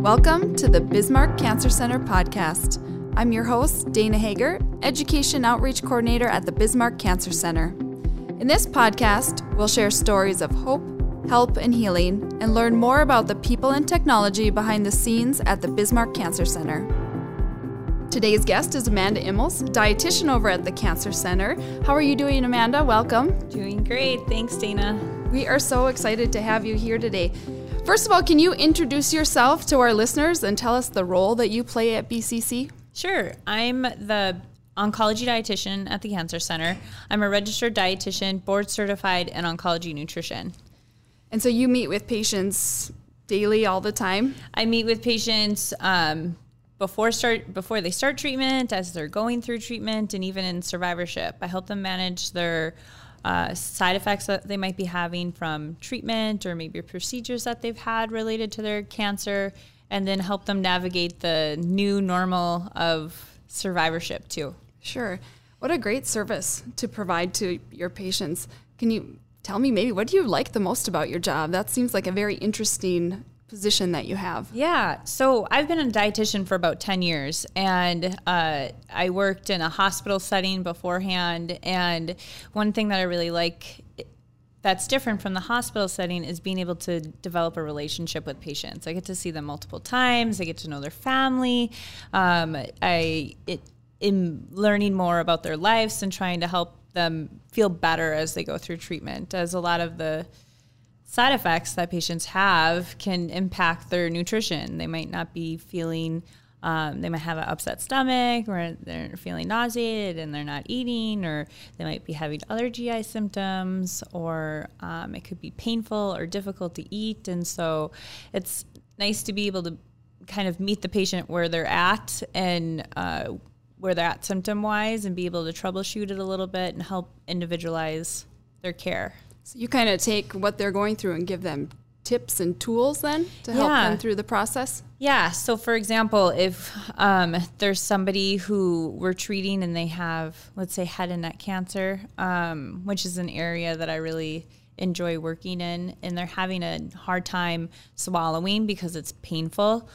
Welcome to the Bismarck Cancer Center podcast. I'm your host, Dana Hager, Education Outreach Coordinator at the Bismarck Cancer Center. In this podcast, we'll share stories of hope, help, and healing, and learn more about the people and technology behind the scenes at the Bismarck Cancer Center. Today's guest is Amanda Immels, dietitian over at the Cancer Center. How are you doing, Amanda? Welcome. Doing great. Thanks, Dana. We are so excited to have you here today. First of all, can you introduce yourself to our listeners and tell us the role that you play at BCC? Sure. I'm the oncology dietitian at the Cancer Center. I'm a registered dietitian, board certified in oncology nutrition. And so you meet with patients daily all the time? I meet with patients um, before start before they start treatment, as they're going through treatment, and even in survivorship. I help them manage their uh, side effects that they might be having from treatment or maybe procedures that they've had related to their cancer, and then help them navigate the new normal of survivorship too. Sure. What a great service to provide to your patients. Can you tell me maybe what do you like the most about your job? That seems like a very interesting position that you have. Yeah. So I've been a dietitian for about 10 years and uh, I worked in a hospital setting beforehand. And one thing that I really like that's different from the hospital setting is being able to develop a relationship with patients. I get to see them multiple times. I get to know their family. Um, I it, am learning more about their lives and trying to help them feel better as they go through treatment. As a lot of the side effects that patients have can impact their nutrition. They might not be feeling, um, they might have an upset stomach or they're feeling nauseated and they're not eating, or they might be having other GI symptoms, or um, it could be painful or difficult to eat. And so it's nice to be able to kind of meet the patient where they're at and uh, where they're at symptom wise and be able to troubleshoot it a little bit and help individualize their care. So you kind of take what they're going through and give them tips and tools then to help yeah. them through the process? Yeah. So, for example, if um, there's somebody who we're treating and they have, let's say, head and neck cancer, um, which is an area that I really enjoy working in, and they're having a hard time swallowing because it's painful,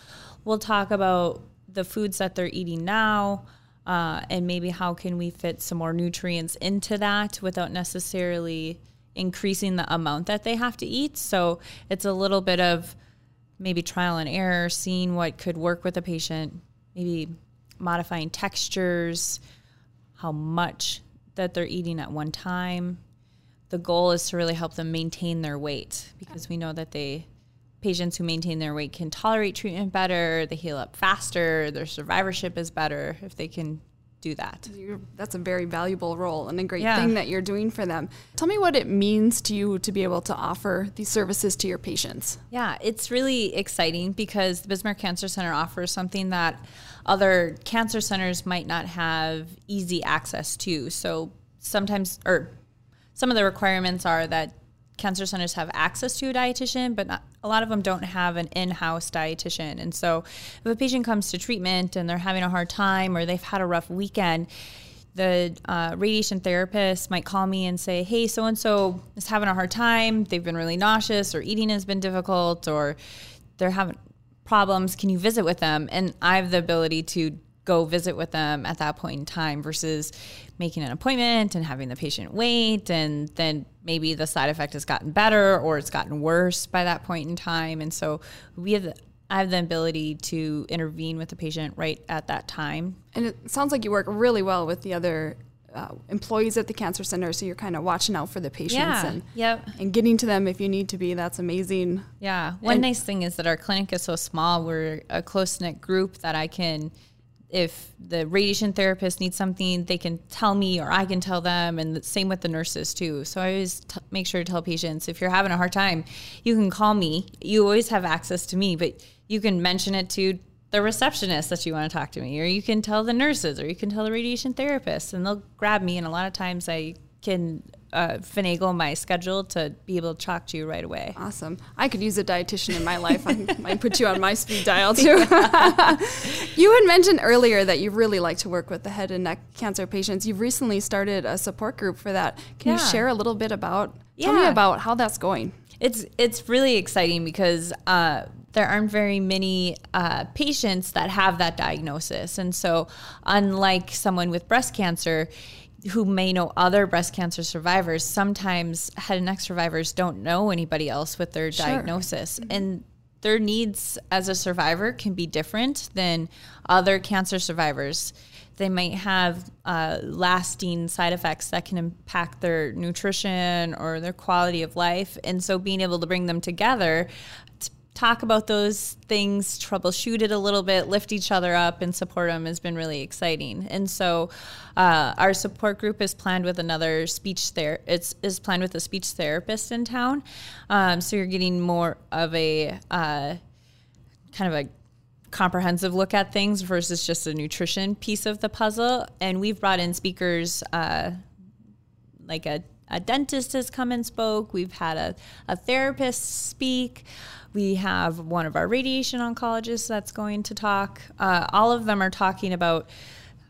we'll talk about the foods that they're eating now. Uh, and maybe how can we fit some more nutrients into that without necessarily increasing the amount that they have to eat. So it's a little bit of maybe trial and error, seeing what could work with a patient, maybe modifying textures, how much that they're eating at one time. The goal is to really help them maintain their weight because we know that they patients who maintain their weight can tolerate treatment better, they heal up faster, their survivorship is better if they can do that. You're, that's a very valuable role and a great yeah. thing that you're doing for them. Tell me what it means to you to be able to offer these services to your patients. Yeah, it's really exciting because the Bismarck Cancer Center offers something that other cancer centers might not have easy access to. So sometimes, or some of the requirements are that cancer centers have access to a dietitian, but not, a lot of them don't have an in-house dietitian. And so, if a patient comes to treatment and they're having a hard time or they've had a rough weekend, the uh, radiation therapist might call me and say, "Hey, so and so is having a hard time. They've been really nauseous, or eating has been difficult, or they're having problems. Can you visit with them?" And I have the ability to go visit with them at that point in time versus making an appointment and having the patient wait and then maybe the side effect has gotten better or it's gotten worse by that point in time and so we have the, I have the ability to intervene with the patient right at that time. And it sounds like you work really well with the other uh, employees at the cancer center, so you're kind of watching out for the patients yeah, and yep. and getting to them if you need to be. That's amazing. Yeah. One and nice thing is that our clinic is so small. We're a close knit group that I can if the radiation therapist needs something, they can tell me or I can tell them. And the same with the nurses too. So I always t- make sure to tell patients if you're having a hard time, you can call me. You always have access to me, but you can mention it to the receptionist that you want to talk to me, or you can tell the nurses, or you can tell the radiation therapist, and they'll grab me. And a lot of times I can uh, finagle my schedule to be able to talk to you right away. Awesome. I could use a dietitian in my life. I might put you on my speed dial too. you had mentioned earlier that you really like to work with the head and neck cancer patients. You've recently started a support group for that. Can yeah. you share a little bit about? Tell me about how that's going. It's it's really exciting because uh, there aren't very many uh, patients that have that diagnosis, and so unlike someone with breast cancer who may know other breast cancer survivors, sometimes head and neck survivors don't know anybody else with their sure. diagnosis. Mm-hmm. And their needs as a survivor can be different than other cancer survivors. They might have uh, lasting side effects that can impact their nutrition or their quality of life. And so being able to bring them together talk about those things, troubleshoot it a little bit, lift each other up, and support them has been really exciting. And so, uh, our support group is planned with another speech there. It's is planned with a speech therapist in town. Um, so you're getting more of a uh, kind of a comprehensive look at things versus just a nutrition piece of the puzzle. And we've brought in speakers uh, like a, a dentist has come and spoke. We've had a, a therapist speak. We have one of our radiation oncologists that's going to talk. Uh, all of them are talking about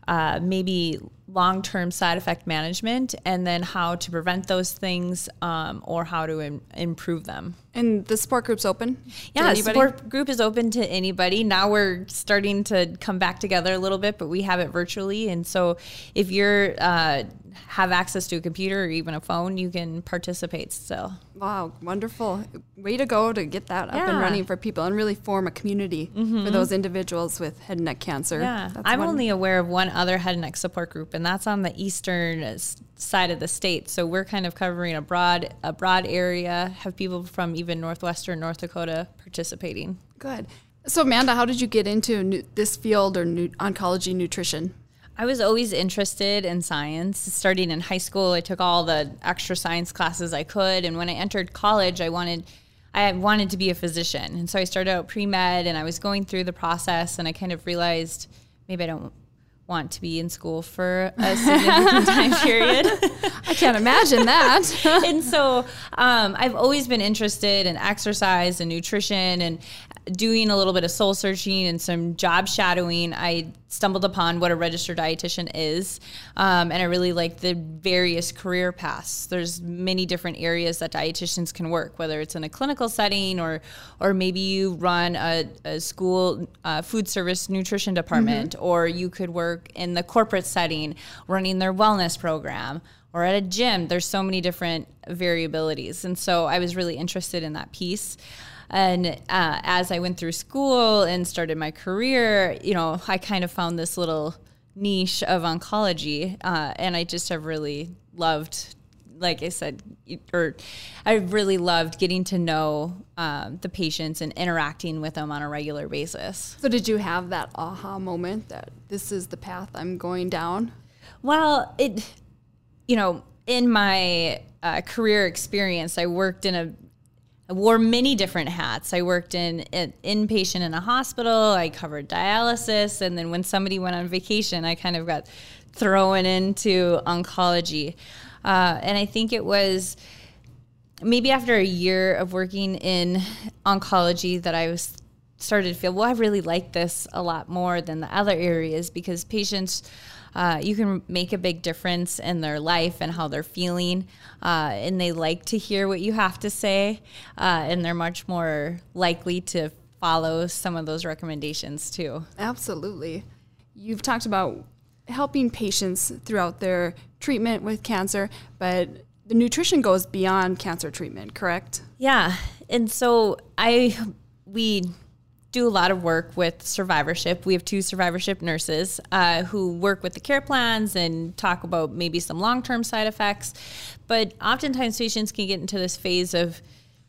uh, maybe long term side effect management and then how to prevent those things um, or how to Im- improve them. And the support group's open? Yeah, the support group is open to anybody. Now we're starting to come back together a little bit, but we have it virtually. And so if you're uh, have access to a computer or even a phone, you can participate still. Wow, wonderful. Way to go to get that up yeah. and running for people and really form a community mm-hmm. for those individuals with head and neck cancer. Yeah. That's I'm only aware of one other head and neck support group, and that's on the eastern side of the state. So we're kind of covering a broad a broad area, have people from even northwestern North Dakota participating. Good. So Amanda, how did you get into nu- this field or nu- oncology nutrition? I was always interested in science. Starting in high school, I took all the extra science classes I could, and when I entered college, I wanted I wanted to be a physician. And so I started out pre-med and I was going through the process and I kind of realized maybe I don't want to be in school for a significant time period. I can't imagine that. and so um, I've always been interested in exercise and nutrition and doing a little bit of soul searching and some job shadowing, I stumbled upon what a registered dietitian is, um, and I really like the various career paths. There's many different areas that dietitians can work, whether it's in a clinical setting or or maybe you run a, a school uh, food service nutrition department, mm-hmm. or you could work in the corporate setting running their wellness program or at a gym. There's so many different variabilities, and so I was really interested in that piece. And uh, as I went through school and started my career, you know, I kind of found this little niche of oncology, uh, and I just have really loved like I said, or I really loved getting to know um, the patients and interacting with them on a regular basis. So, did you have that aha moment that this is the path I'm going down? Well, it, you know, in my uh, career experience, I worked in a wore many different hats. I worked in an inpatient in a hospital. I covered dialysis, and then when somebody went on vacation, I kind of got thrown into oncology. Uh, and I think it was maybe after a year of working in oncology that I was started to feel well. I really like this a lot more than the other areas because patients uh, you can make a big difference in their life and how they're feeling. Uh, and they like to hear what you have to say. Uh, and they're much more likely to follow some of those recommendations too. Absolutely. You've talked about helping patients throughout their treatment with cancer, but the nutrition goes beyond cancer treatment, correct? Yeah. And so I we do a lot of work with survivorship. We have two survivorship nurses uh, who work with the care plans and talk about maybe some long term side effects. But oftentimes patients can get into this phase of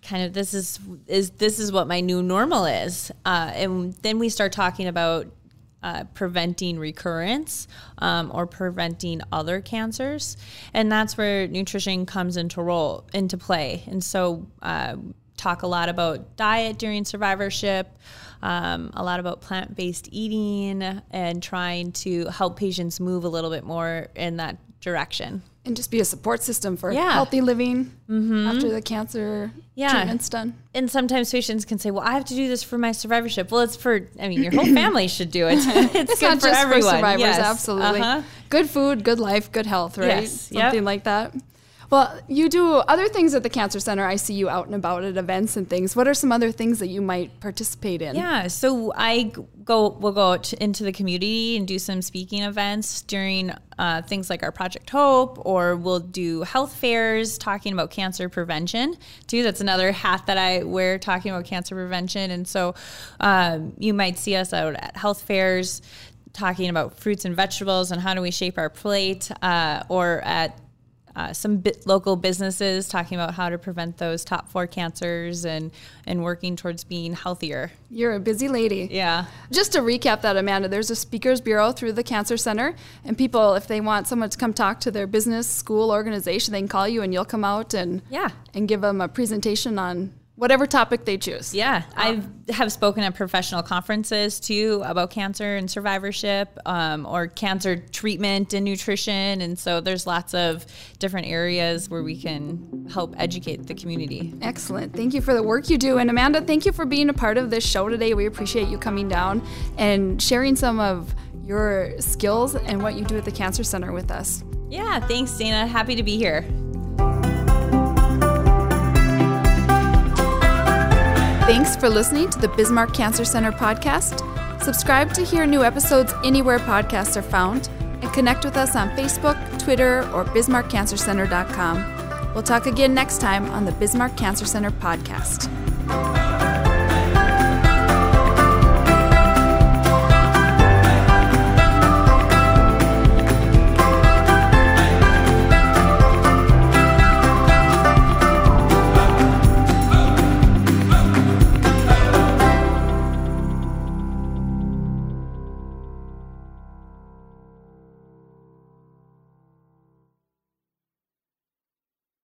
kind of this is is this is what my new normal is, uh, and then we start talking about. Uh, preventing recurrence um, or preventing other cancers, and that's where nutrition comes into role into play. And so, uh, talk a lot about diet during survivorship, um, a lot about plant based eating, and trying to help patients move a little bit more in that direction. and just be a support system for Yeah. healthy living after the cancer Yeah. treatment's done. And sometimes patients can say, "Well, I have to do this for my survivorship." Well, it's for I mean, your whole family should do it. it's, It's good not for just everyone. for survivors, Yes. absolutely. Uh-huh. Good food, good life, good health, right? Yes, yep. Something like that. Well, you do other things at the Cancer Center. I see you out and about at events and things. What are some other things that you might participate in? Yeah, so I go we'll go out into the community and do some speaking events during uh, things like our Project Hope, or we'll do health fairs talking about cancer prevention too. That's another hat that I wear talking about cancer prevention, and so um, you might see us out at health fairs talking about fruits and vegetables and how do we shape our plate, uh, or at uh, some local businesses talking about how to prevent those top four cancers and and working towards being healthier. You're a busy lady. Yeah. Just to recap that, Amanda, there's a speakers bureau through the Cancer Center, and people, if they want someone to come talk to their business, school, organization, they can call you, and you'll come out and Yeah. and give them a presentation on whatever topic they choose. Yeah, I have spoken at professional conferences too about cancer and survivorship, um, or cancer treatment and nutrition, and so there's lots of different areas where we can help educate the community. Excellent. Thank you for the work you do. And Amanda, thank you for being a part of this show today. We appreciate you coming down and sharing some of your skills and what you do at the Cancer Center with us. Yeah, thanks, Dana. Happy to be here. Thanks for listening to the Bismarck Cancer Center podcast. Subscribe to hear new episodes anywhere podcasts are found and connect with us on Facebook, Twitter, or bismarckcancercenter.com. We'll talk again next time on the Bismarck Cancer Center podcast.